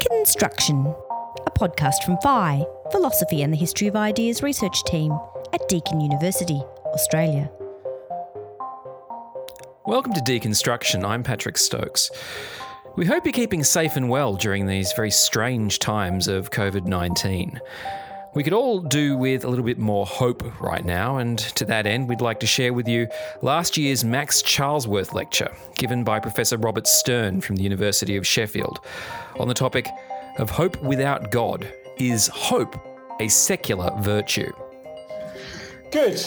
Deconstruction, a podcast from PHI, Philosophy and the History of Ideas research team at Deakin University, Australia. Welcome to Deconstruction. I'm Patrick Stokes. We hope you're keeping safe and well during these very strange times of COVID 19. We could all do with a little bit more hope right now, and to that end, we'd like to share with you last year's Max Charlesworth lecture given by Professor Robert Stern from the University of Sheffield on the topic of hope without God. Is hope a secular virtue? Good.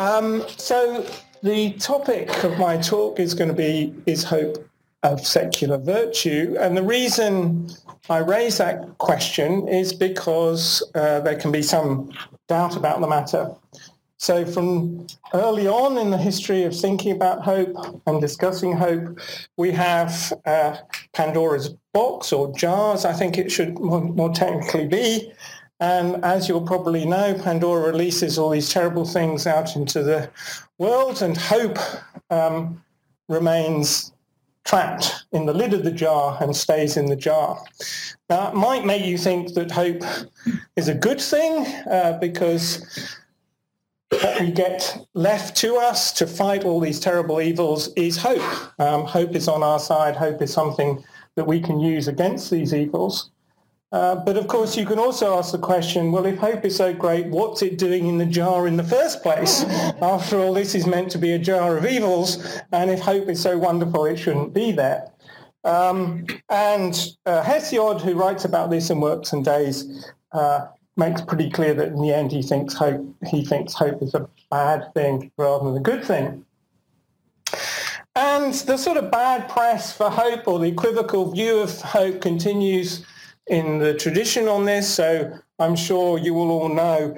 Um, so the topic of my talk is going to be is hope of secular virtue, and the reason I raise that question is because uh, there can be some doubt about the matter. So from early on in the history of thinking about hope and discussing hope, we have uh, Pandora's box or jars, I think it should more, technically be. And as you'll probably know, Pandora releases all these terrible things out into the world and hope um, remains trapped in the lid of the jar and stays in the jar. Now, it might make you think that hope is a good thing uh, because what we get left to us to fight all these terrible evils is hope. Um, hope is on our side. Hope is something that we can use against these evils. Uh, but of course, you can also ask the question, well, if hope is so great, what's it doing in the jar in the first place? After all, this is meant to be a jar of evils, and if hope is so wonderful, it shouldn't be there. Um, and uh, Hesiod, who writes about this in Works and Days, uh, makes pretty clear that in the end he thinks hope he thinks hope is a bad thing rather than a good thing. And the sort of bad press for hope or the equivocal view of hope continues in the tradition on this. So I'm sure you will all know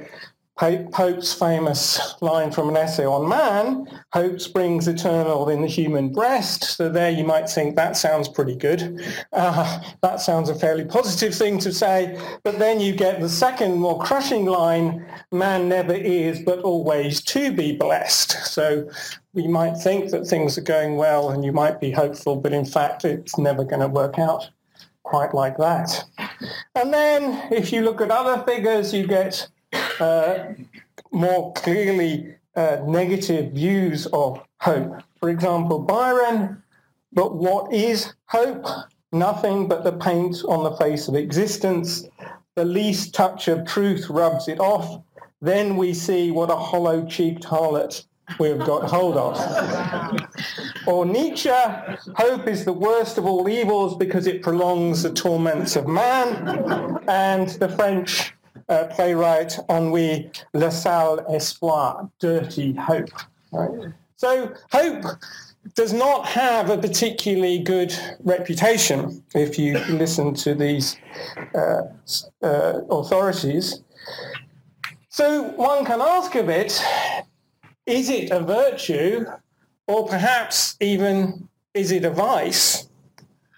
Pope's famous line from an essay on man, hope springs eternal in the human breast. So there you might think that sounds pretty good. Uh, that sounds a fairly positive thing to say. But then you get the second more crushing line, man never is but always to be blessed. So we might think that things are going well and you might be hopeful, but in fact it's never going to work out quite like that. And then if you look at other figures, you get uh, more clearly uh, negative views of hope. For example, Byron, but what is hope? Nothing but the paint on the face of existence. The least touch of truth rubs it off. Then we see what a hollow-cheeked harlot we've got hold of. or Nietzsche, hope is the worst of all evils because it prolongs the torments of man. And the French uh, playwright Henri Lassalle Espoir, Dirty Hope. Right? So hope does not have a particularly good reputation if you listen to these uh, uh, authorities. So one can ask of it, is it a virtue or perhaps even is it a vice?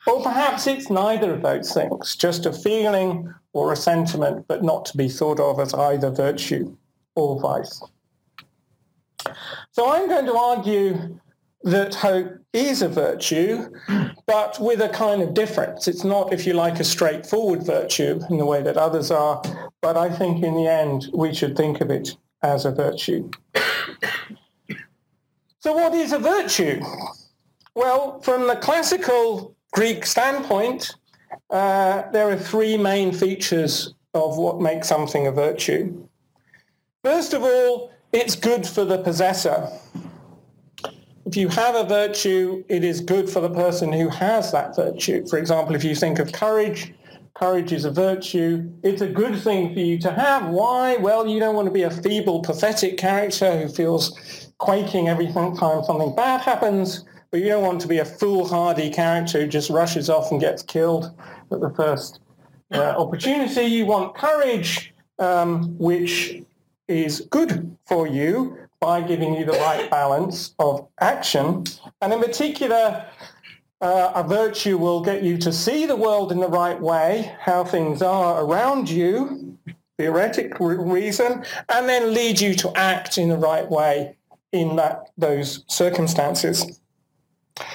Or perhaps it's neither of those things, just a feeling or a sentiment, but not to be thought of as either virtue or vice. So I'm going to argue that hope is a virtue, but with a kind of difference. It's not, if you like, a straightforward virtue in the way that others are, but I think in the end we should think of it as a virtue. So what is a virtue? Well, from the classical Greek standpoint, uh, there are three main features of what makes something a virtue. First of all, it's good for the possessor. If you have a virtue, it is good for the person who has that virtue. For example, if you think of courage, courage is a virtue. It's a good thing for you to have. Why? Well, you don't want to be a feeble, pathetic character who feels quaking every time something bad happens, but you don't want to be a foolhardy character who just rushes off and gets killed at the first uh, opportunity. You want courage, um, which is good for you by giving you the right balance of action. And in particular, uh, a virtue will get you to see the world in the right way, how things are around you, theoretic reason, and then lead you to act in the right way in that those circumstances.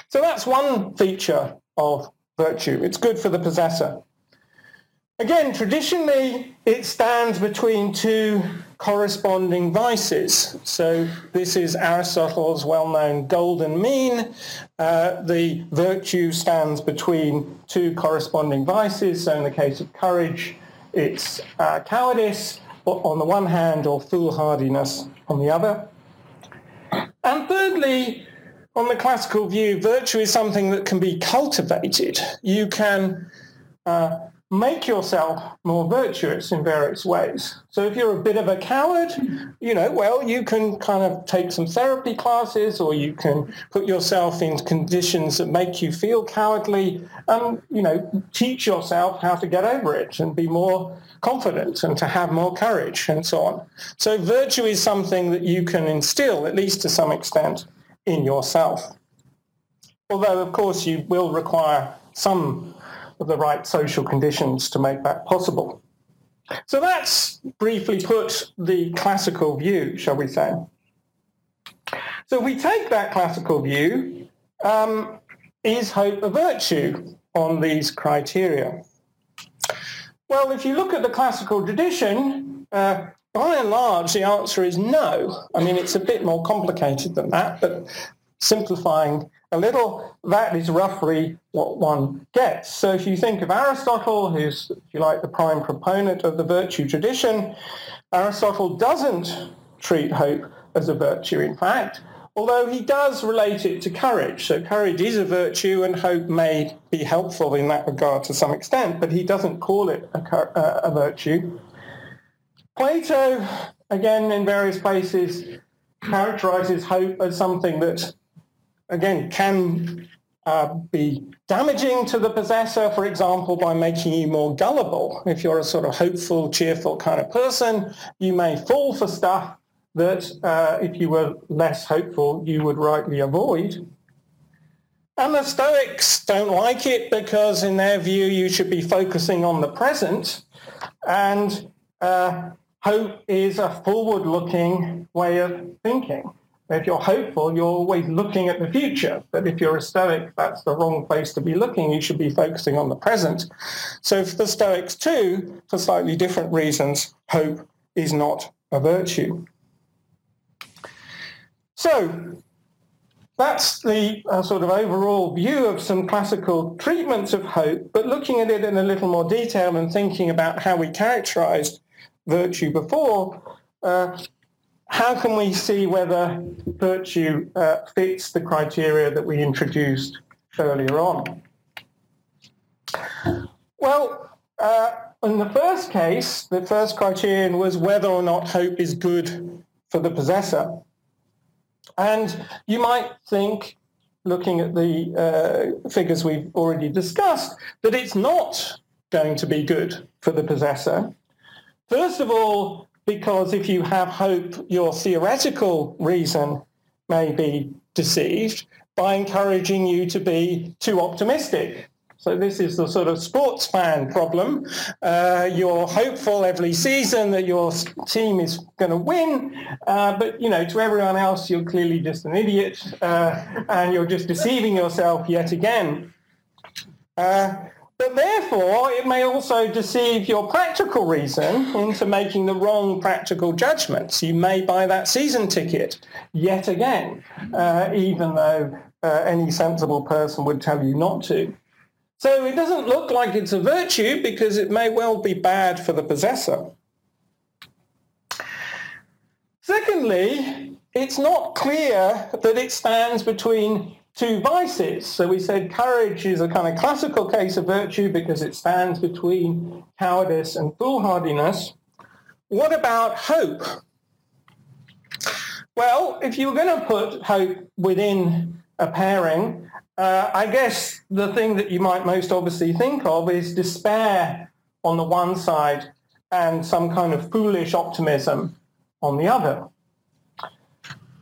So that's one feature of virtue. It's good for the possessor. Again, traditionally, it stands between two corresponding vices. So this is Aristotle's well-known golden mean. Uh, the virtue stands between two corresponding vices. So in the case of courage, it's uh, cowardice on the one hand or foolhardiness on the other. And thirdly, on the classical view, virtue is something that can be cultivated. You can uh, make yourself more virtuous in various ways. So if you're a bit of a coward, you know, well, you can kind of take some therapy classes or you can put yourself in conditions that make you feel cowardly and, you know, teach yourself how to get over it and be more confident and to have more courage and so on. So virtue is something that you can instill, at least to some extent, in yourself. Although, of course, you will require some the right social conditions to make that possible. So that's briefly put the classical view, shall we say. So if we take that classical view, um, is hope a virtue on these criteria? Well, if you look at the classical tradition, uh, by and large, the answer is no. I mean, it's a bit more complicated than that, but simplifying a little, that is roughly what one gets. So if you think of Aristotle, who's, if you like, the prime proponent of the virtue tradition, Aristotle doesn't treat hope as a virtue, in fact, although he does relate it to courage. So courage is a virtue and hope may be helpful in that regard to some extent, but he doesn't call it a, a virtue. Plato, again, in various places, characterizes hope as something that again, can uh, be damaging to the possessor, for example, by making you more gullible. If you're a sort of hopeful, cheerful kind of person, you may fall for stuff that uh, if you were less hopeful, you would rightly avoid. And the Stoics don't like it because in their view, you should be focusing on the present. And uh, hope is a forward-looking way of thinking. If you're hopeful, you're always looking at the future. But if you're a Stoic, that's the wrong place to be looking. You should be focusing on the present. So for the Stoics too, for slightly different reasons, hope is not a virtue. So that's the uh, sort of overall view of some classical treatments of hope, but looking at it in a little more detail and thinking about how we characterized virtue before, uh, how can we see whether virtue uh, fits the criteria that we introduced earlier on? Well, uh, in the first case, the first criterion was whether or not hope is good for the possessor. And you might think, looking at the uh, figures we've already discussed, that it's not going to be good for the possessor. First of all, because if you have hope, your theoretical reason may be deceived by encouraging you to be too optimistic. So this is the sort of sports fan problem. Uh, you're hopeful every season that your team is going to win, uh, but you know to everyone else you're clearly just an idiot, uh, and you're just deceiving yourself yet again. But therefore, it may also deceive your practical reason into making the wrong practical judgments. You may buy that season ticket yet again, uh, even though uh, any sensible person would tell you not to. So it doesn't look like it's a virtue because it may well be bad for the possessor. Secondly, it's not clear that it stands between two vices. So we said courage is a kind of classical case of virtue because it stands between cowardice and foolhardiness. What about hope? Well, if you're going to put hope within a pairing, uh, I guess the thing that you might most obviously think of is despair on the one side and some kind of foolish optimism on the other.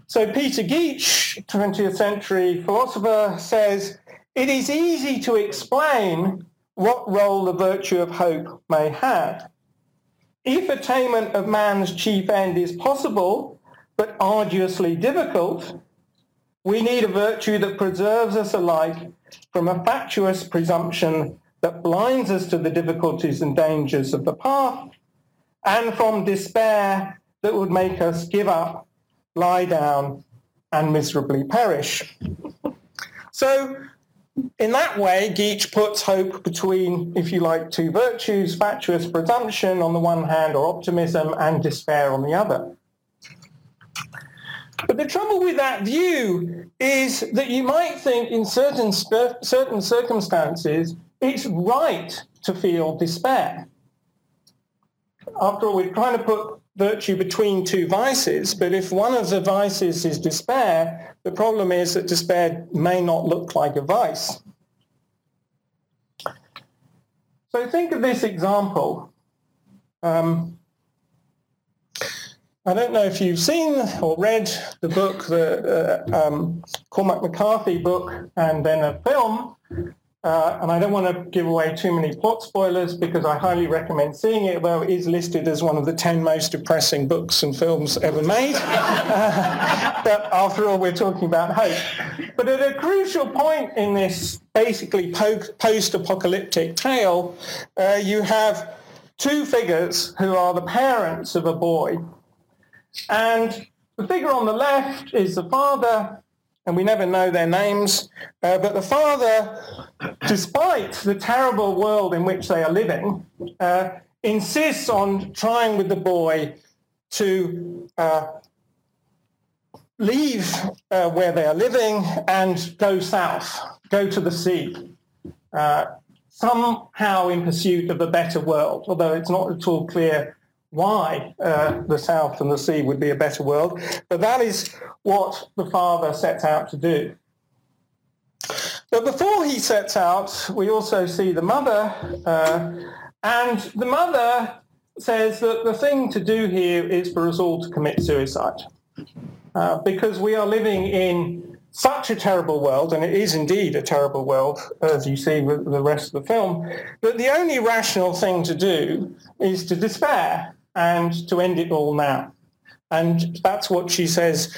So Peter Geach, 20th century philosopher, says, it is easy to explain what role the virtue of hope may have. If attainment of man's chief end is possible, but arduously difficult, we need a virtue that preserves us alike from a fatuous presumption that blinds us to the difficulties and dangers of the path, and from despair that would make us give up, lie down, and miserably perish. So in that way, Geach puts hope between, if you like, two virtues, fatuous presumption on the one hand, or optimism, and despair on the other. But the trouble with that view is that you might think in certain, certain circumstances it's right to feel despair. After all, we're trying to put virtue between two vices, but if one of the vices is despair, the problem is that despair may not look like a vice. So think of this example. Um, I don't know if you've seen or read the book, the uh, um, Cormac McCarthy book, and then a film uh, and I don't want to give away too many plot spoilers because I highly recommend seeing it, though it is listed as one of the 10 most depressing books and films ever made. uh, but after all, we're talking about hope. But at a crucial point in this basically post-apocalyptic tale, uh, you have two figures who are the parents of a boy. And the figure on the left is the father and we never know their names. Uh, but the father, despite the terrible world in which they are living, uh, insists on trying with the boy to uh, leave uh, where they are living and go south, go to the sea, uh, somehow in pursuit of a better world, although it's not at all clear why uh, the South and the sea would be a better world, but that is what the father sets out to do. But before he sets out, we also see the mother, uh, and the mother says that the thing to do here is for us all to commit suicide. Uh, because we are living in such a terrible world, and it is indeed a terrible world, as you see with the rest of the film, that the only rational thing to do is to despair and to end it all now. And that's what she says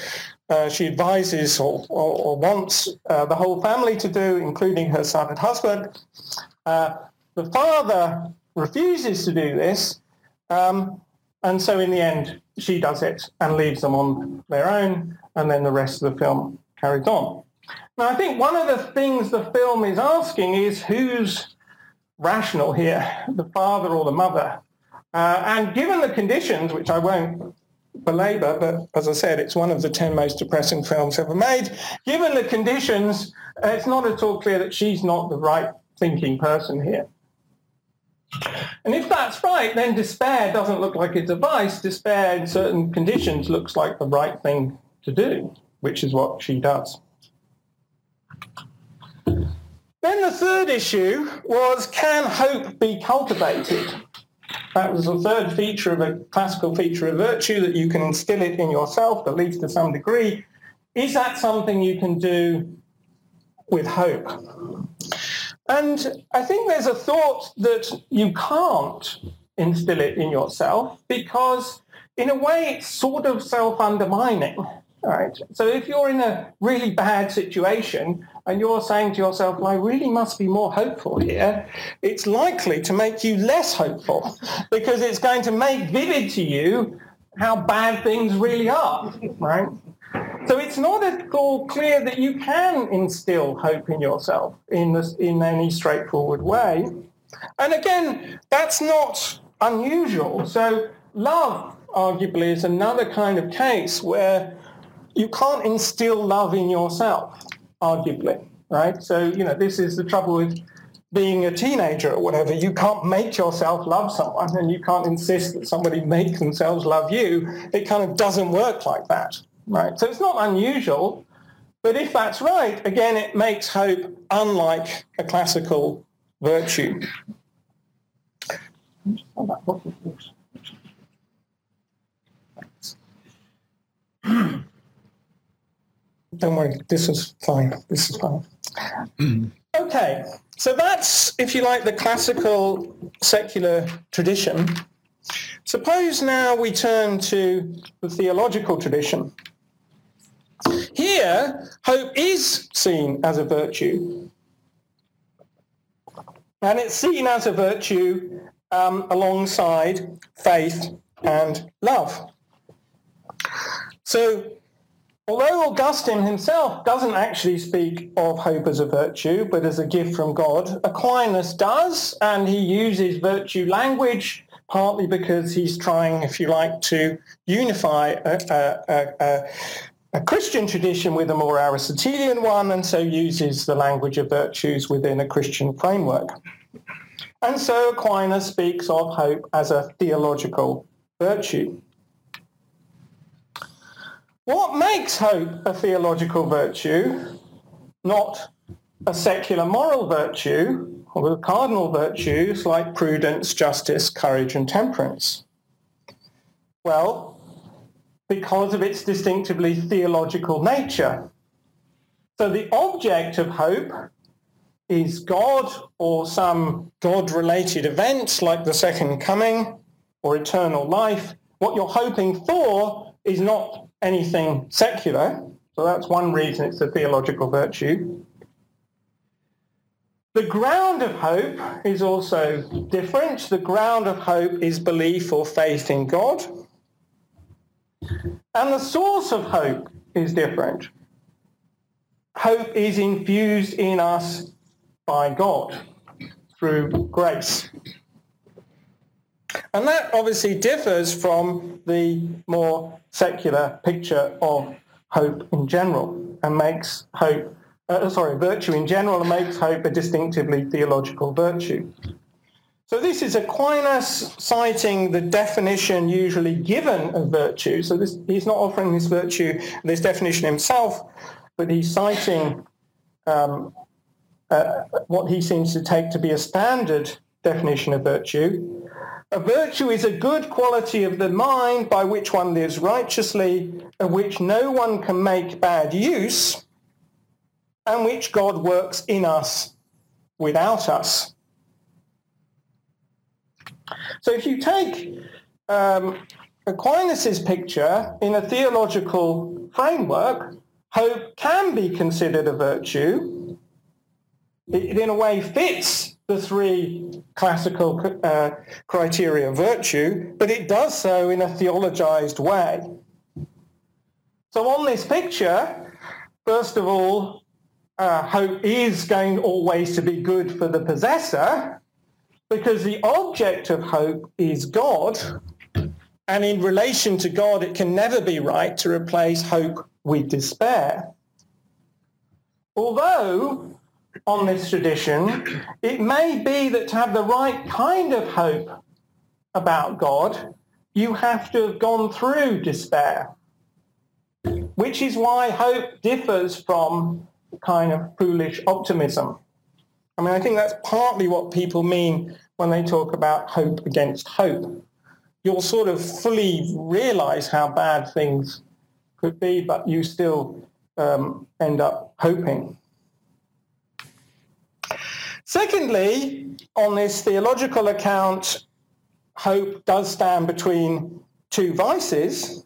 uh, she advises or, or, or wants uh, the whole family to do, including her son and husband. Uh, the father refuses to do this, um, and so in the end, she does it and leaves them on their own, and then the rest of the film carries on. Now, I think one of the things the film is asking is who's rational here, the father or the mother? Uh, and given the conditions, which I won't belabor, but as I said, it's one of the 10 most depressing films ever made. Given the conditions, it's not at all clear that she's not the right thinking person here. And if that's right, then despair doesn't look like a vice. Despair in certain conditions looks like the right thing to do, which is what she does. Then the third issue was, can hope be cultivated? That was the third feature of a classical feature of virtue, that you can instill it in yourself, at least to some degree. Is that something you can do with hope? And I think there's a thought that you can't instill it in yourself because in a way it's sort of self-undermining. Right. So if you're in a really bad situation and you're saying to yourself, well, I really must be more hopeful here, it's likely to make you less hopeful because it's going to make vivid to you how bad things really are. Right. So it's not at all clear that you can instill hope in yourself in, this, in any straightforward way. And again, that's not unusual. So love, arguably, is another kind of case where you can't instill love in yourself, arguably, right? So, you know, this is the trouble with being a teenager or whatever. You can't make yourself love someone and you can't insist that somebody make themselves love you. It kind of doesn't work like that, right? So it's not unusual. But if that's right, again, it makes hope unlike a classical virtue. Don't worry, this is fine. This is fine. okay, so that's, if you like, the classical secular tradition. Suppose now we turn to the theological tradition. Here, hope is seen as a virtue. And it's seen as a virtue um, alongside faith and love. So although Augustine himself doesn't actually speak of hope as a virtue, but as a gift from God, Aquinas does, and he uses virtue language partly because he's trying, if you like, to unify a, a, a, a Christian tradition with a more Aristotelian one, and so uses the language of virtues within a Christian framework. And so Aquinas speaks of hope as a theological virtue. What makes hope a theological virtue, not a secular moral virtue, or the cardinal virtues like prudence, justice, courage, and temperance? Well, because of its distinctively theological nature. So the object of hope is God or some God-related events like the second coming or eternal life. What you're hoping for is not anything secular. So that's one reason it's a theological virtue. The ground of hope is also different. The ground of hope is belief or faith in God. And the source of hope is different. Hope is infused in us by God through grace. And that obviously differs from the more secular picture of hope in general and makes hope, uh, sorry, virtue in general and makes hope a distinctively theological virtue. So this is Aquinas citing the definition usually given of virtue. So this, he's not offering this virtue, this definition himself, but he's citing um, uh, what he seems to take to be a standard definition of virtue. A virtue is a good quality of the mind by which one lives righteously, of which no one can make bad use, and which God works in us without us. So if you take um, Aquinas' picture in a theological framework, hope can be considered a virtue. It, in a way fits the three classical uh, criteria of virtue, but it does so in a theologized way. So on this picture, first of all, uh, hope is going always to be good for the possessor, because the object of hope is God. And in relation to God, it can never be right to replace hope with despair. Although, on this tradition, it may be that to have the right kind of hope about God, you have to have gone through despair, which is why hope differs from kind of foolish optimism. I mean, I think that's partly what people mean when they talk about hope against hope. You'll sort of fully realize how bad things could be, but you still um, end up hoping. Secondly, on this theological account, hope does stand between two vices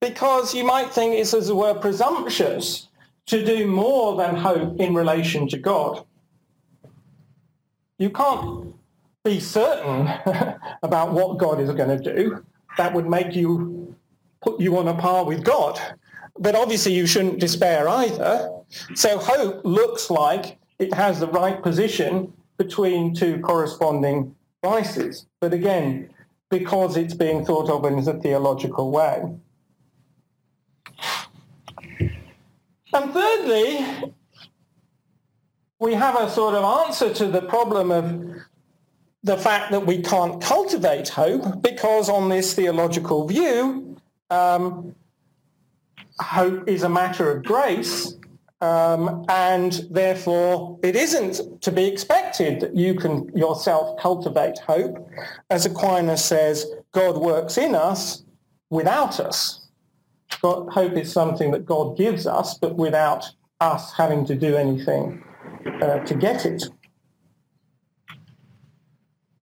because you might think it's, as it were, presumptuous to do more than hope in relation to God. You can't be certain about what God is going to do. That would make you put you on a par with God. But obviously you shouldn't despair either. So hope looks like it has the right position between two corresponding vices. But again, because it's being thought of in a theological way. And thirdly, we have a sort of answer to the problem of the fact that we can't cultivate hope because on this theological view, um, hope is a matter of grace um, and therefore it isn't to be expected that you can yourself cultivate hope. As Aquinas says, God works in us without us. God, hope is something that God gives us, but without us having to do anything uh, to get it.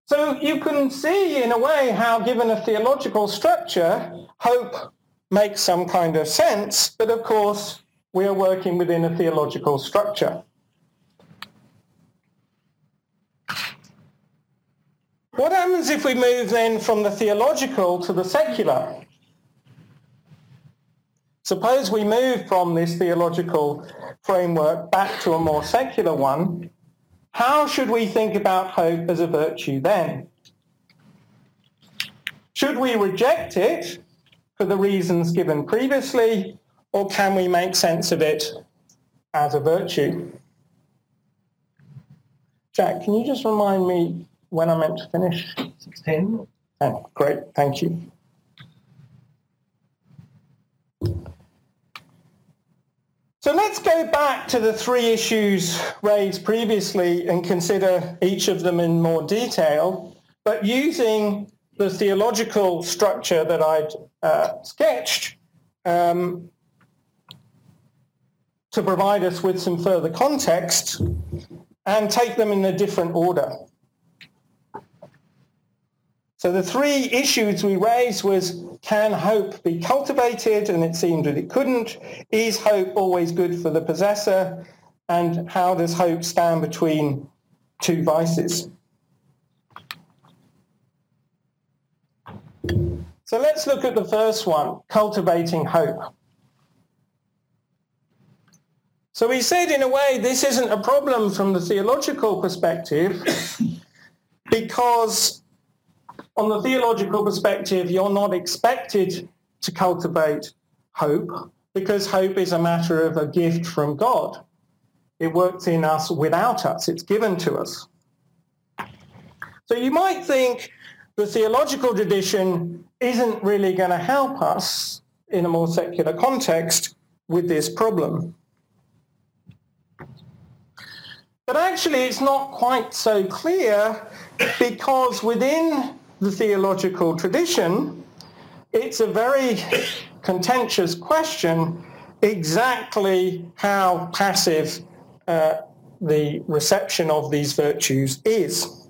So you can see in a way how given a theological structure, hope makes some kind of sense, but of course we are working within a theological structure. What happens if we move then from the theological to the secular? Suppose we move from this theological framework back to a more secular one. How should we think about hope as a virtue then? Should we reject it for the reasons given previously, or can we make sense of it as a virtue? Jack, can you just remind me when I meant to finish? 16. Oh, great, thank you. So let's go back to the three issues raised previously and consider each of them in more detail, but using the theological structure that I'd uh, sketched um, to provide us with some further context and take them in a different order. So the three issues we raised was can hope be cultivated? And it seemed that it couldn't. Is hope always good for the possessor? And how does hope stand between two vices? So let's look at the first one, cultivating hope. So he said in a way this isn't a problem from the theological perspective because on the theological perspective you're not expected to cultivate hope because hope is a matter of a gift from God. It works in us without us. It's given to us. So you might think the theological tradition isn't really going to help us in a more secular context with this problem. But actually, it's not quite so clear because within the theological tradition, it's a very contentious question exactly how passive uh, the reception of these virtues is.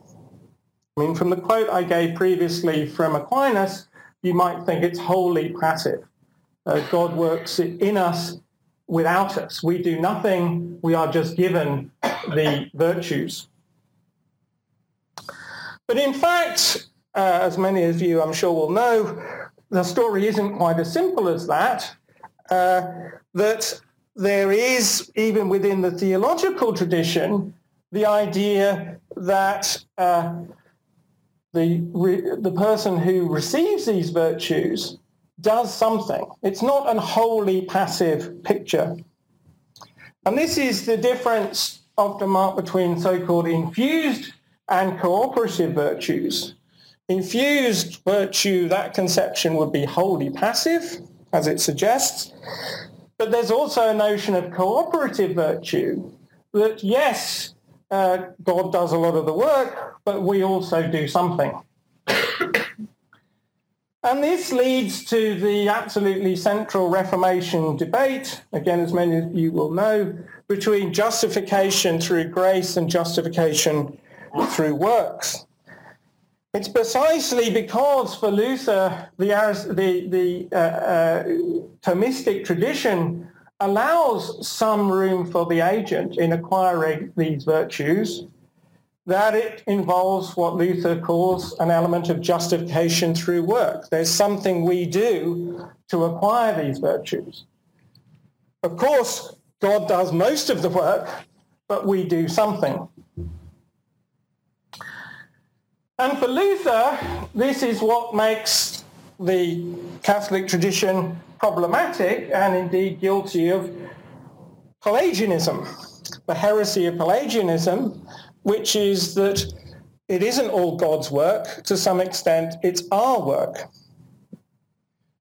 I mean, from the quote I gave previously from Aquinas, you might think it's wholly passive. Uh, God works in us without us. We do nothing. We are just given the virtues. But in fact, uh, as many of you I'm sure will know, the story isn't quite as simple as that. Uh, that there is, even within the theological tradition, the idea that uh, the, the person who receives these virtues does something. It's not an wholly passive picture. And this is the difference often marked between so-called infused and cooperative virtues. Infused virtue, that conception would be wholly passive, as it suggests. But there's also a notion of cooperative virtue that, yes, uh, God does a lot of the work, but we also do something. And this leads to the absolutely central Reformation debate, again, as many of you will know, between justification through grace and justification through works. It's precisely because for Luther, the, the, the uh, uh, Thomistic tradition allows some room for the agent in acquiring these virtues, that it involves what Luther calls an element of justification through work. There's something we do to acquire these virtues. Of course, God does most of the work, but we do something. And for Luther, this is what makes the Catholic tradition problematic and indeed guilty of Pelagianism, the heresy of Pelagianism, which is that it isn't all God's work. To some extent, it's our work.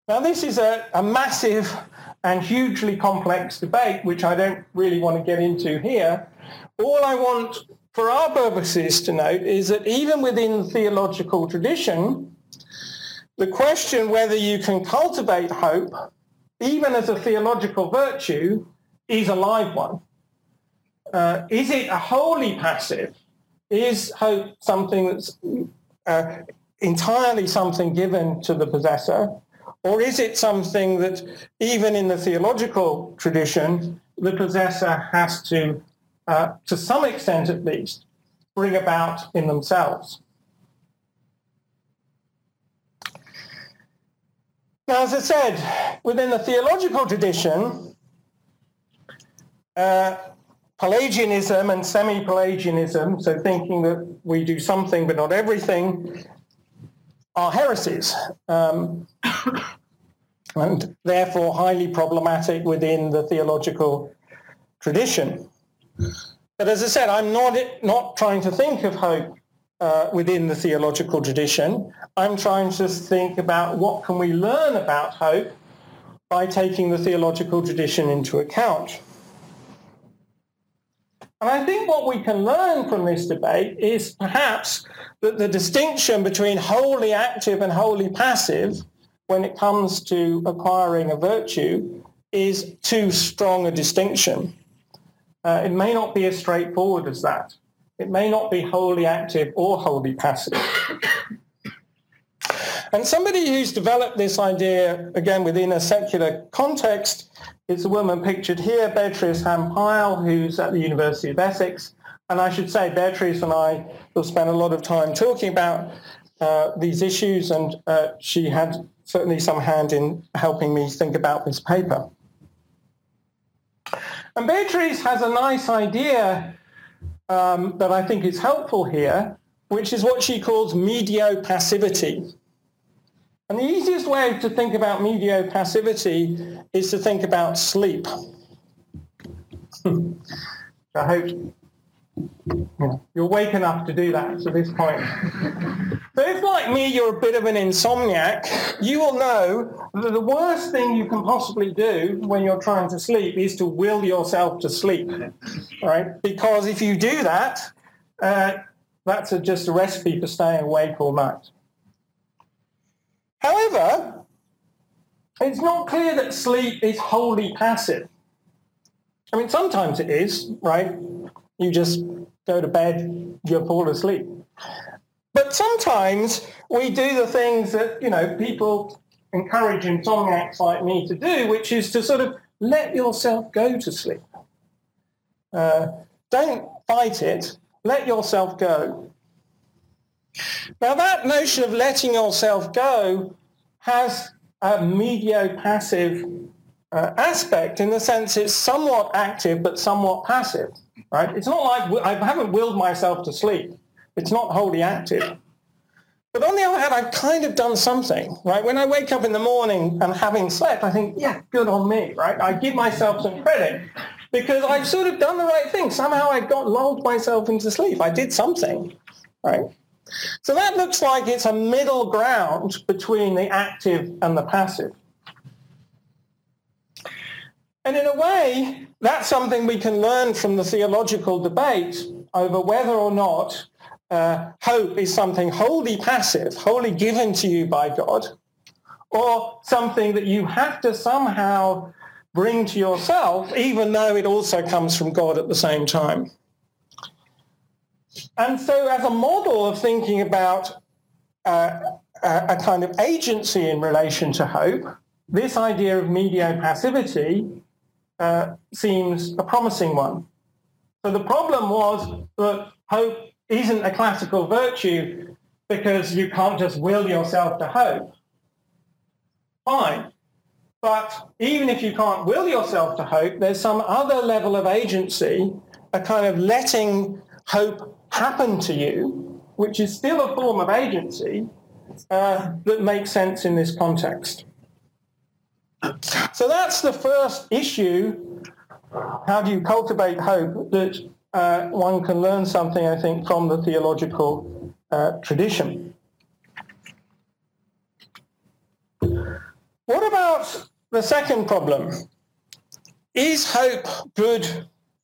Now, this is a, a massive and hugely complex debate, which I don't really want to get into here. All I want for our purposes to note is that even within theological tradition, the question whether you can cultivate hope, even as a theological virtue, is a live one uh, is it a wholly passive? Is hope something that's uh, entirely something given to the possessor? Or is it something that, even in the theological tradition, the possessor has to, uh, to some extent at least, bring about in themselves? Now, as I said, within the theological tradition, uh, Pelagianism and semi-Pelagianism, so thinking that we do something but not everything, are heresies. Um, and therefore highly problematic within the theological tradition. But as I said, I'm not, not trying to think of hope uh, within the theological tradition. I'm trying to think about what can we learn about hope by taking the theological tradition into account. And I think what we can learn from this debate is perhaps that the distinction between wholly active and wholly passive when it comes to acquiring a virtue is too strong a distinction. Uh, it may not be as straightforward as that. It may not be wholly active or wholly passive. And somebody who's developed this idea, again, within a secular context, is a woman pictured here, Beatrice Han-Pile, who's at the University of Essex. And I should say, Beatrice and I will spend a lot of time talking about uh, these issues, and uh, she had certainly some hand in helping me think about this paper. And Beatrice has a nice idea um, that I think is helpful here, which is what she calls mediopassivity. And the easiest way to think about mediopassivity is to think about sleep. I hope you're awake enough to do that at this point. So if, like me, you're a bit of an insomniac, you will know that the worst thing you can possibly do when you're trying to sleep is to will yourself to sleep, right? Because if you do that, uh, that's a, just a recipe for staying awake all night. However, it's not clear that sleep is wholly passive. I mean, sometimes it is, right? You just go to bed, you fall asleep. But sometimes we do the things that, you know, people encourage insomniacs like me to do, which is to sort of let yourself go to sleep. Uh, don't fight it. Let yourself go. Now that notion of letting yourself go has a medio-passive uh, aspect in the sense it's somewhat active but somewhat passive right? It's not like I haven't willed myself to sleep. It's not wholly active. But on the other hand, I've kind of done something, right? When I wake up in the morning and having slept, I think, yeah, good on me, right? I give myself some credit because I've sort of done the right thing. Somehow I got lulled myself into sleep. I did something, right? So that looks like it's a middle ground between the active and the passive. And in a way, that's something we can learn from the theological debate over whether or not uh, hope is something wholly passive, wholly given to you by God, or something that you have to somehow bring to yourself, even though it also comes from God at the same time. And so as a model of thinking about uh, a kind of agency in relation to hope, this idea of medio-passivity uh, seems a promising one. So the problem was that hope isn't a classical virtue because you can't just will yourself to hope. Fine. But even if you can't will yourself to hope, there's some other level of agency, a kind of letting hope happen to you, which is still a form of agency uh, that makes sense in this context. So that's the first issue. How do you cultivate hope that uh, one can learn something, I think, from the theological uh, tradition. What about the second problem? Is hope good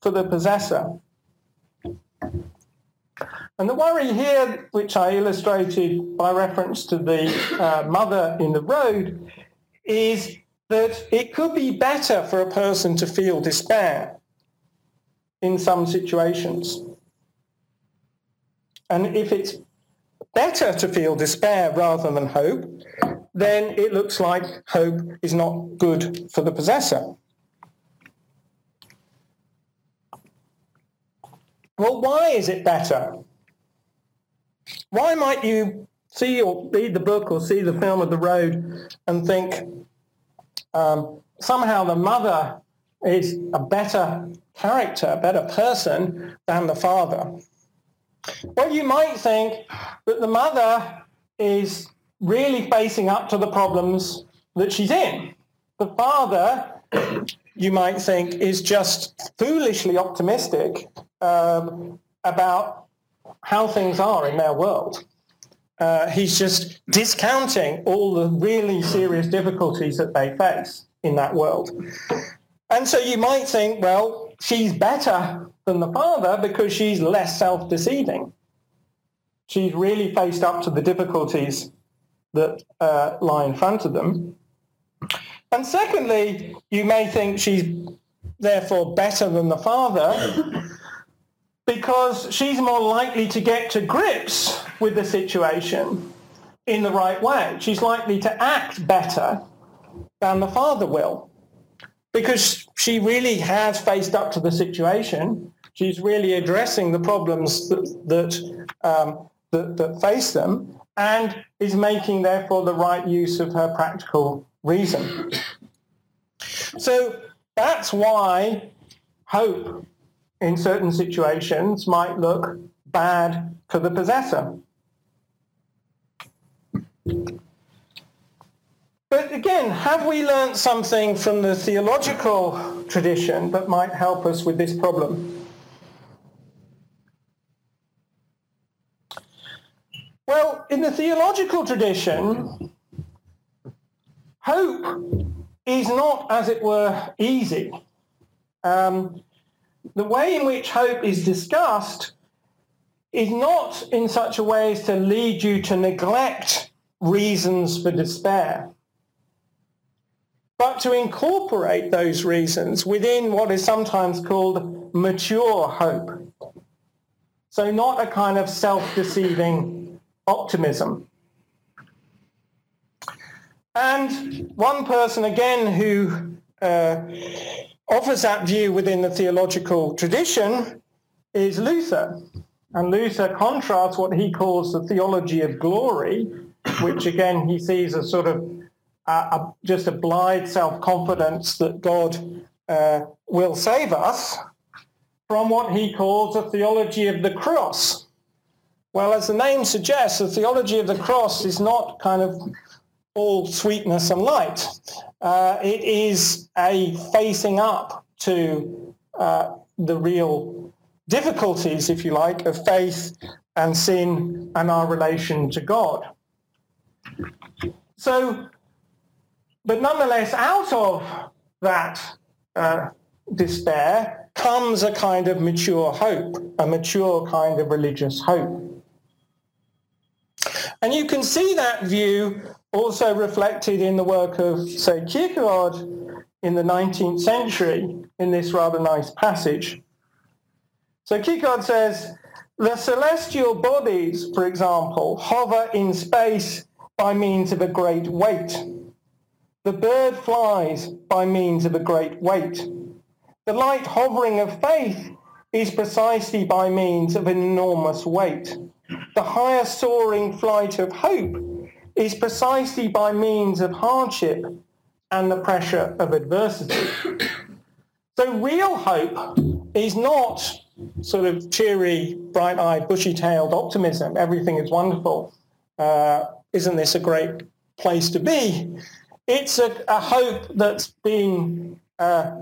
for the possessor? And the worry here, which I illustrated by reference to the uh, mother in the road, is that it could be better for a person to feel despair in some situations. And if it's better to feel despair rather than hope, then it looks like hope is not good for the possessor. Well, why is it better? Why might you see or read the book or see the film of The Road and think um, somehow the mother is a better character, a better person than the father. Well, you might think that the mother is really facing up to the problems that she's in. The father, you might think, is just foolishly optimistic um, about how things are in their world. Uh, he's just discounting all the really serious difficulties that they face in that world. And so you might think, well, she's better than the father because she's less self-deceiving. She's really faced up to the difficulties that uh, lie in front of them. And secondly, you may think she's therefore better than the father because she's more likely to get to grips with the situation in the right way. She's likely to act better than the father will because she really has faced up to the situation. She's really addressing the problems that, that, um, that, that face them and is making, therefore, the right use of her practical reason. So that's why hope in certain situations might look bad for the possessor. But again, have we learnt something from the theological tradition that might help us with this problem? Well, in the theological tradition, hope is not, as it were, easy. Um, the way in which hope is discussed is not in such a way as to lead you to neglect reasons for despair, but to incorporate those reasons within what is sometimes called mature hope. So not a kind of self-deceiving optimism. And one person, again, who uh, offers that view within the theological tradition is Luther. And Luther contrasts what he calls the theology of glory, which again he sees as sort of a, just a blithe self-confidence that God uh, will save us, from what he calls a theology of the cross. Well, as the name suggests, the theology of the cross is not kind of all sweetness and light. Uh, it is a facing up to uh, the real difficulties, if you like, of faith and sin and our relation to God. So, but nonetheless, out of that uh, despair comes a kind of mature hope, a mature kind of religious hope. And you can see that view also reflected in the work of, say, Kierkegaard in the 19th century in this rather nice passage. So Kierkegaard says, the celestial bodies, for example, hover in space by means of a great weight. The bird flies by means of a great weight. The light hovering of faith is precisely by means of an enormous weight. The higher soaring flight of hope is precisely by means of hardship and the pressure of adversity. So real hope is not sort of cheery, bright-eyed, bushy-tailed optimism. Everything is wonderful. Uh, isn't this a great place to be? It's a, a hope that's been uh,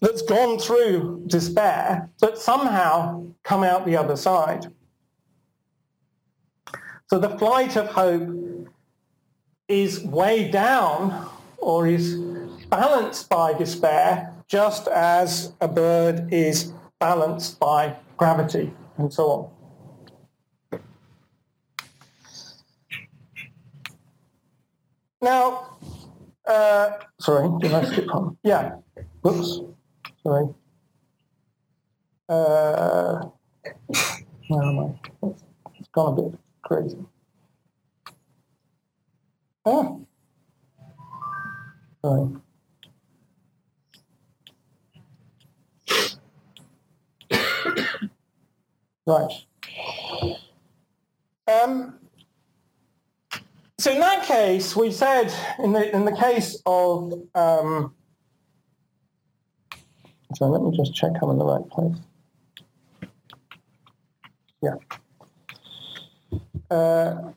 that's gone through despair, but somehow come out the other side. So the flight of hope is weighed down or is balanced by despair just as a bird is balanced by gravity and so on. Now, uh, sorry, did I skip on? Yeah, whoops, sorry. Uh, where am I? It's gone a bit right. Um, so in that case, we said in the in the case of um, so let me just check I'm in the right place. Yeah. Uh,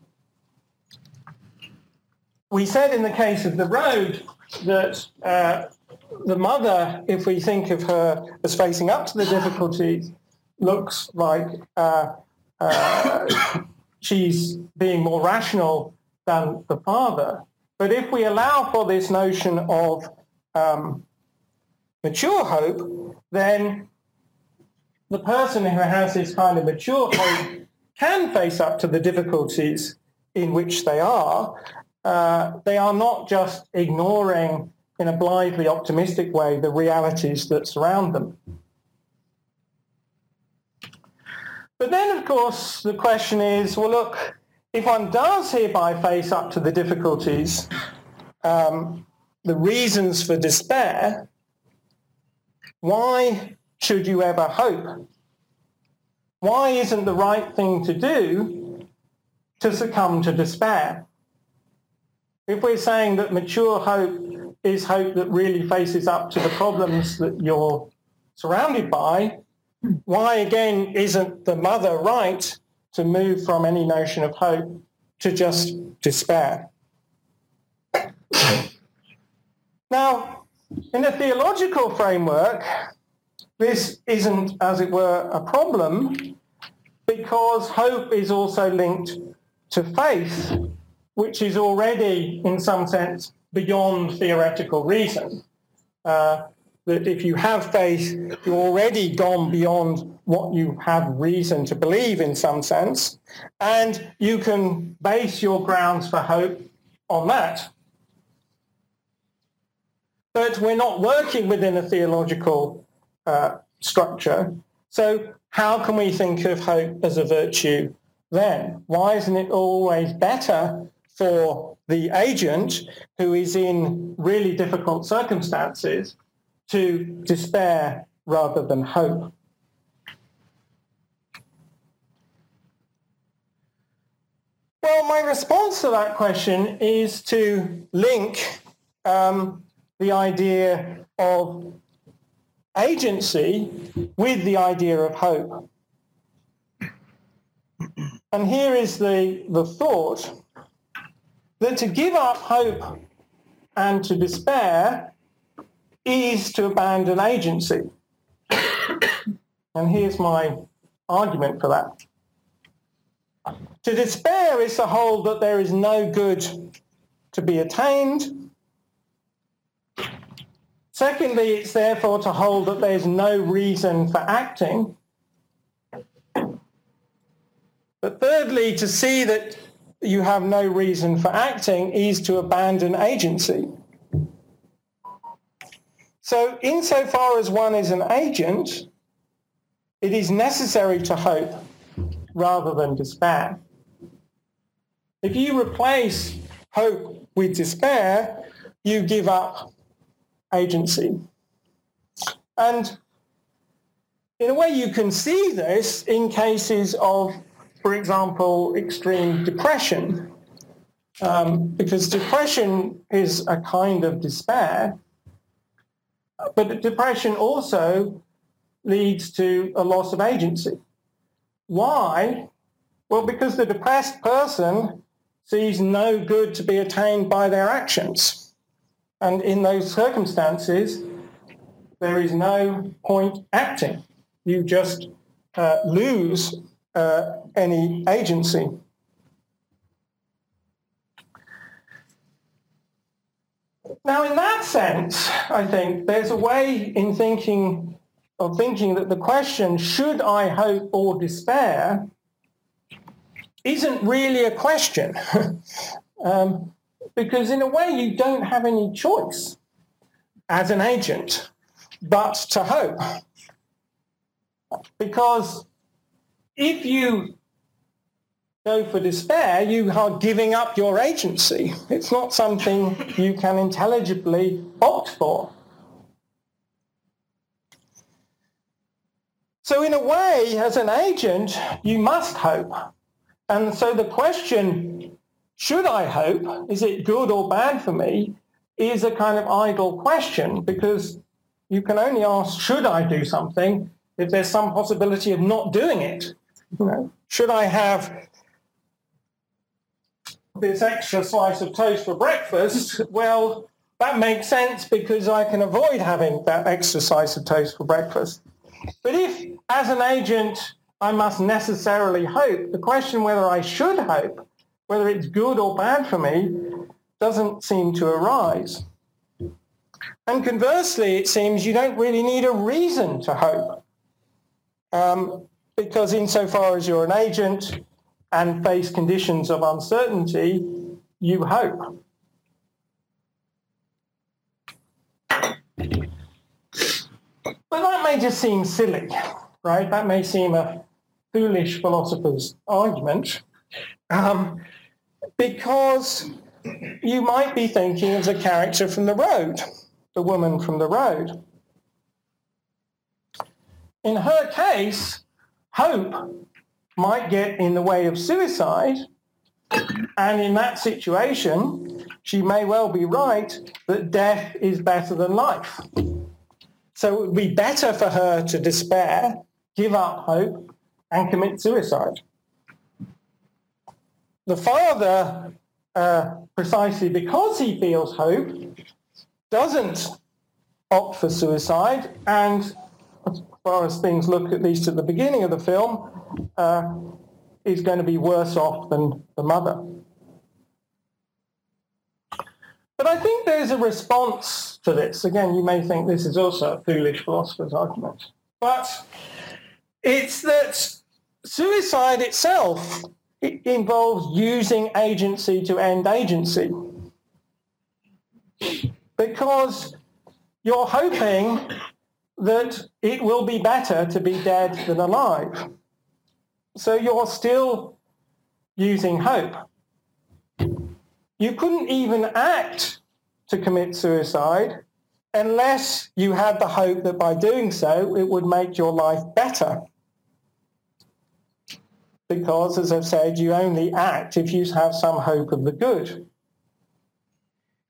we said in the case of the road that uh, the mother, if we think of her as facing up to the difficulties, looks like uh, uh, she's being more rational than the father. But if we allow for this notion of um, mature hope, then the person who has this kind of mature hope can face up to the difficulties in which they are. Uh, they are not just ignoring in a blithely optimistic way the realities that surround them. But then, of course, the question is, well, look, if one does hereby face up to the difficulties, um, the reasons for despair, why should you ever hope? Why isn't the right thing to do to succumb to despair? If we're saying that mature hope is hope that really faces up to the problems that you're surrounded by, why again isn't the mother right to move from any notion of hope to just despair? now, in a theological framework, this isn't, as it were, a problem because hope is also linked to faith, which is already, in some sense, beyond theoretical reason. Uh, that if you have faith, you've already gone beyond what you have reason to believe in some sense, and you can base your grounds for hope on that. But we're not working within a theological uh, structure. So how can we think of hope as a virtue then? Why isn't it always better for the agent who is in really difficult circumstances to despair rather than hope? Well, my response to that question is to link um, the idea of agency with the idea of hope. And here is the, the thought that to give up hope and to despair is to abandon agency. and here's my argument for that. To despair is to hold that there is no good to be attained Secondly, it's therefore to hold that there's no reason for acting. But thirdly, to see that you have no reason for acting is to abandon agency. So insofar as one is an agent, it is necessary to hope rather than despair. If you replace hope with despair, you give up agency. And in a way you can see this in cases of, for example, extreme depression, um, because depression is a kind of despair, but depression also leads to a loss of agency. Why? Well, because the depressed person sees no good to be attained by their actions. And in those circumstances, there is no point acting. You just uh, lose uh, any agency. Now, in that sense, I think there's a way in thinking of thinking that the question, should I hope or despair, isn't really a question. um, because in a way you don't have any choice as an agent but to hope. Because if you go for despair, you are giving up your agency. It's not something you can intelligibly opt for. So in a way, as an agent, you must hope. And so the question should I hope? Is it good or bad for me? Is a kind of idle question because you can only ask, should I do something if there's some possibility of not doing it? You know, should I have this extra slice of toast for breakfast? Well, that makes sense because I can avoid having that extra slice of toast for breakfast. But if, as an agent, I must necessarily hope, the question whether I should hope, whether it's good or bad for me, doesn't seem to arise. And conversely, it seems you don't really need a reason to hope. Um, because insofar as you're an agent and face conditions of uncertainty, you hope. But that may just seem silly, right? That may seem a foolish philosopher's argument um, because you might be thinking of the character from the road, the woman from the road. In her case, hope might get in the way of suicide, and in that situation, she may well be right that death is better than life. So it would be better for her to despair, give up hope, and commit suicide. The father, uh, precisely because he feels hope, doesn't opt for suicide, and far as things look, at least at the beginning of the film, uh, is going to be worse off than the mother. But I think there's a response to this. Again, you may think this is also a foolish philosopher's argument. But it's that suicide itself it involves using agency to end agency. Because you're hoping that it will be better to be dead than alive. So you're still using hope. You couldn't even act to commit suicide unless you had the hope that by doing so it would make your life better. Because, as I've said, you only act if you have some hope of the good.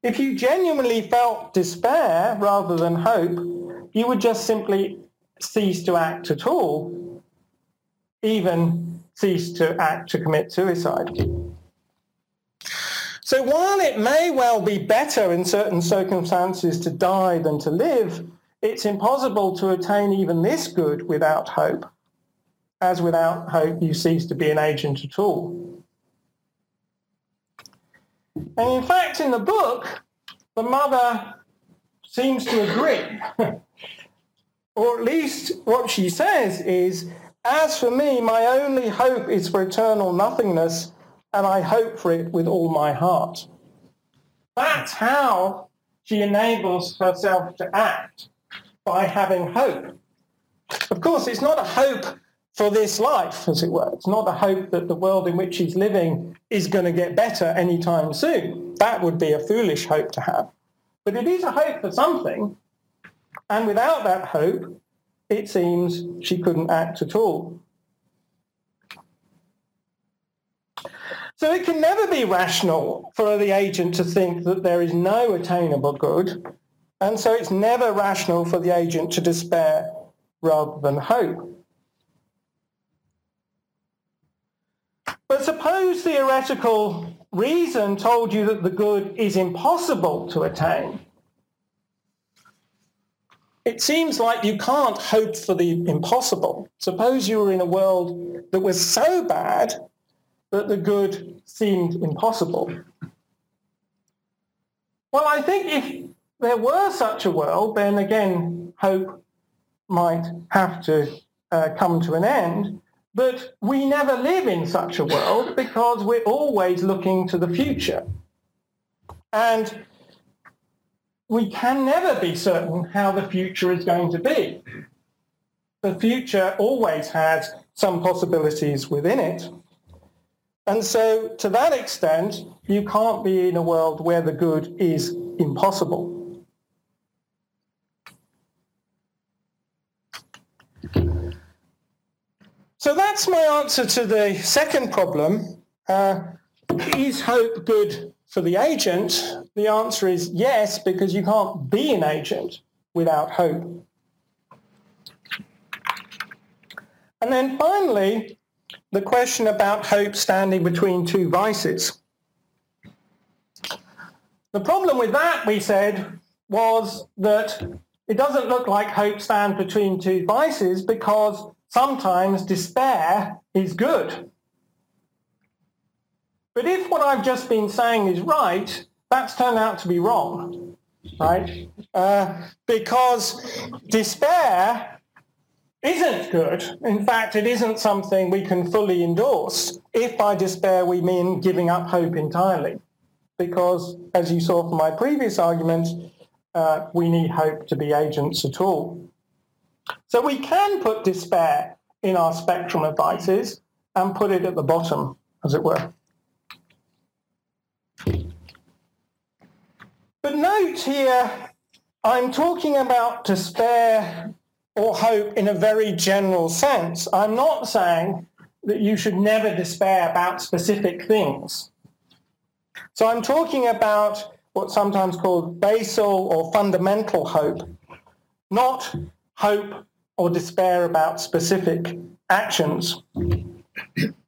If you genuinely felt despair rather than hope, you would just simply cease to act at all, even cease to act to commit suicide. So while it may well be better in certain circumstances to die than to live, it's impossible to attain even this good without hope, as without hope you cease to be an agent at all. And in fact, in the book, the mother seems to agree. or at least what she says is, as for me, my only hope is for eternal nothingness and I hope for it with all my heart. That's how she enables herself to act, by having hope. Of course, it's not a hope for this life, as it were. It's not a hope that the world in which she's living is going to get better anytime soon. That would be a foolish hope to have. But it is a hope for something. And without that hope, it seems she couldn't act at all. So it can never be rational for the agent to think that there is no attainable good, and so it's never rational for the agent to despair rather than hope. But suppose theoretical reason told you that the good is impossible to attain. It seems like you can't hope for the impossible. Suppose you were in a world that was so bad that the good seemed impossible. Well, I think if there were such a world, then again, hope might have to uh, come to an end. But we never live in such a world because we're always looking to the future. And we can never be certain how the future is going to be. The future always has some possibilities within it. And so to that extent, you can't be in a world where the good is impossible. So that's my answer to the second problem. Uh, is hope good for the agent? The answer is yes, because you can't be an agent without hope. And then finally, the question about hope standing between two vices. The problem with that, we said, was that it doesn't look like hope stands between two vices because sometimes despair is good. But if what I've just been saying is right, that's turned out to be wrong, right? Uh, because despair isn't good. In fact, it isn't something we can fully endorse if by despair we mean giving up hope entirely. Because, as you saw from my previous argument, uh, we need hope to be agents at all. So we can put despair in our spectrum of vices and put it at the bottom, as it were. But note here, I'm talking about despair or hope in a very general sense. I'm not saying that you should never despair about specific things. So I'm talking about what's sometimes called basal or fundamental hope, not hope or despair about specific actions.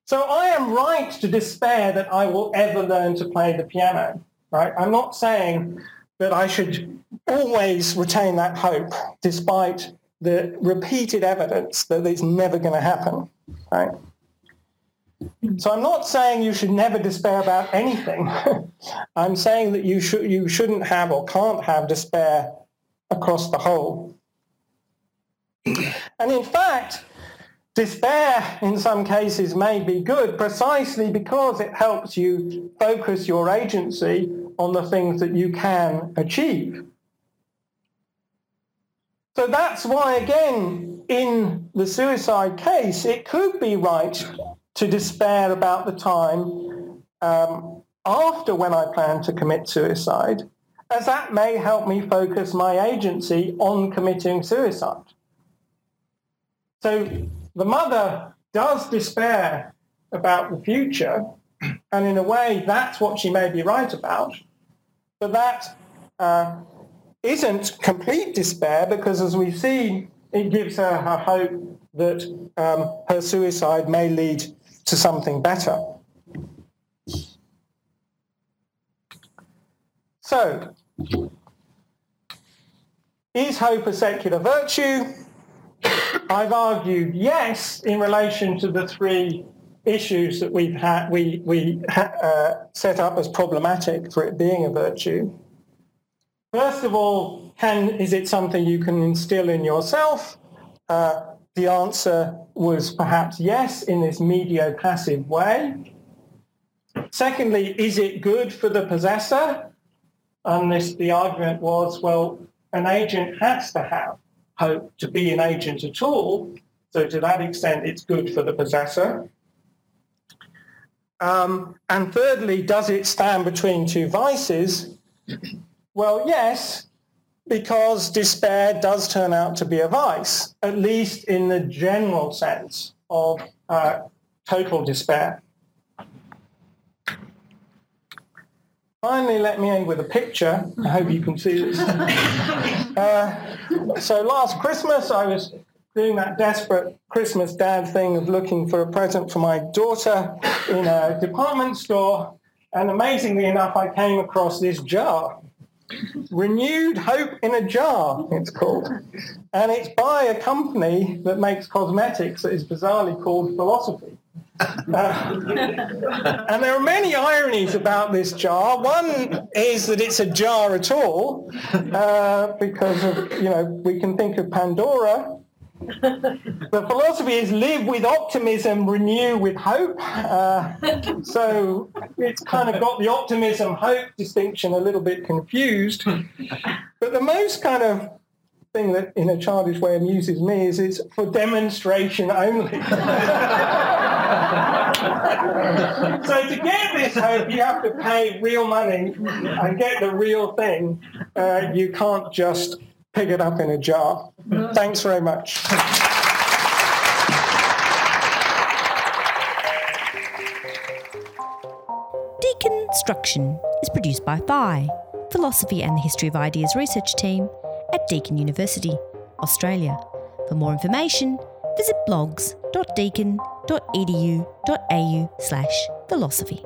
So I am right to despair that I will ever learn to play the piano, right? I'm not saying that I should always retain that hope despite the repeated evidence that it's never going to happen, right? So I'm not saying you should never despair about anything. I'm saying that you should you shouldn't have or can't have despair across the whole. And in fact, despair in some cases may be good precisely because it helps you focus your agency on the things that you can achieve. So that's why, again, in the suicide case, it could be right to despair about the time um, after when I plan to commit suicide, as that may help me focus my agency on committing suicide. So the mother does despair about the future, and in a way, that's what she may be right about. But that uh, isn't complete despair because, as we've seen, it gives her a hope that um, her suicide may lead to something better. So, is hope a secular virtue? I've argued yes in relation to the three issues that we've had, we, we uh, set up as problematic for it being a virtue. First of all, can, is it something you can instill in yourself? Uh, the answer was perhaps yes in this medio-passive way. Secondly, is it good for the possessor? And this, the argument was, well, an agent has to have hope to be an agent at all. So to that extent, it's good for the possessor. Um, and thirdly, does it stand between two vices? Well, yes, because despair does turn out to be a vice, at least in the general sense of uh, total despair. Finally, let me end with a picture. I hope you can see this. Uh, so last Christmas, I was doing that desperate Christmas dad thing of looking for a present for my daughter in a department store. And amazingly enough, I came across this jar Renewed Hope in a Jar, it's called. And it's by a company that makes cosmetics that is bizarrely called Philosophy. Uh, and there are many ironies about this jar. One is that it's a jar at all, uh, because of, you know, we can think of Pandora, the philosophy is live with optimism, renew with hope. Uh, so it's kind of got the optimism hope distinction a little bit confused. But the most kind of thing that in a childish way amuses me is it's for demonstration only. so to get this hope, you have to pay real money and get the real thing. Uh, you can't just pick it up in a jar. Thanks very much. Deconstruction is produced by Phi, Philosophy and the History of Ideas research team at Deakin University, Australia. For more information, visit blogs.deakin.edu.au slash philosophy.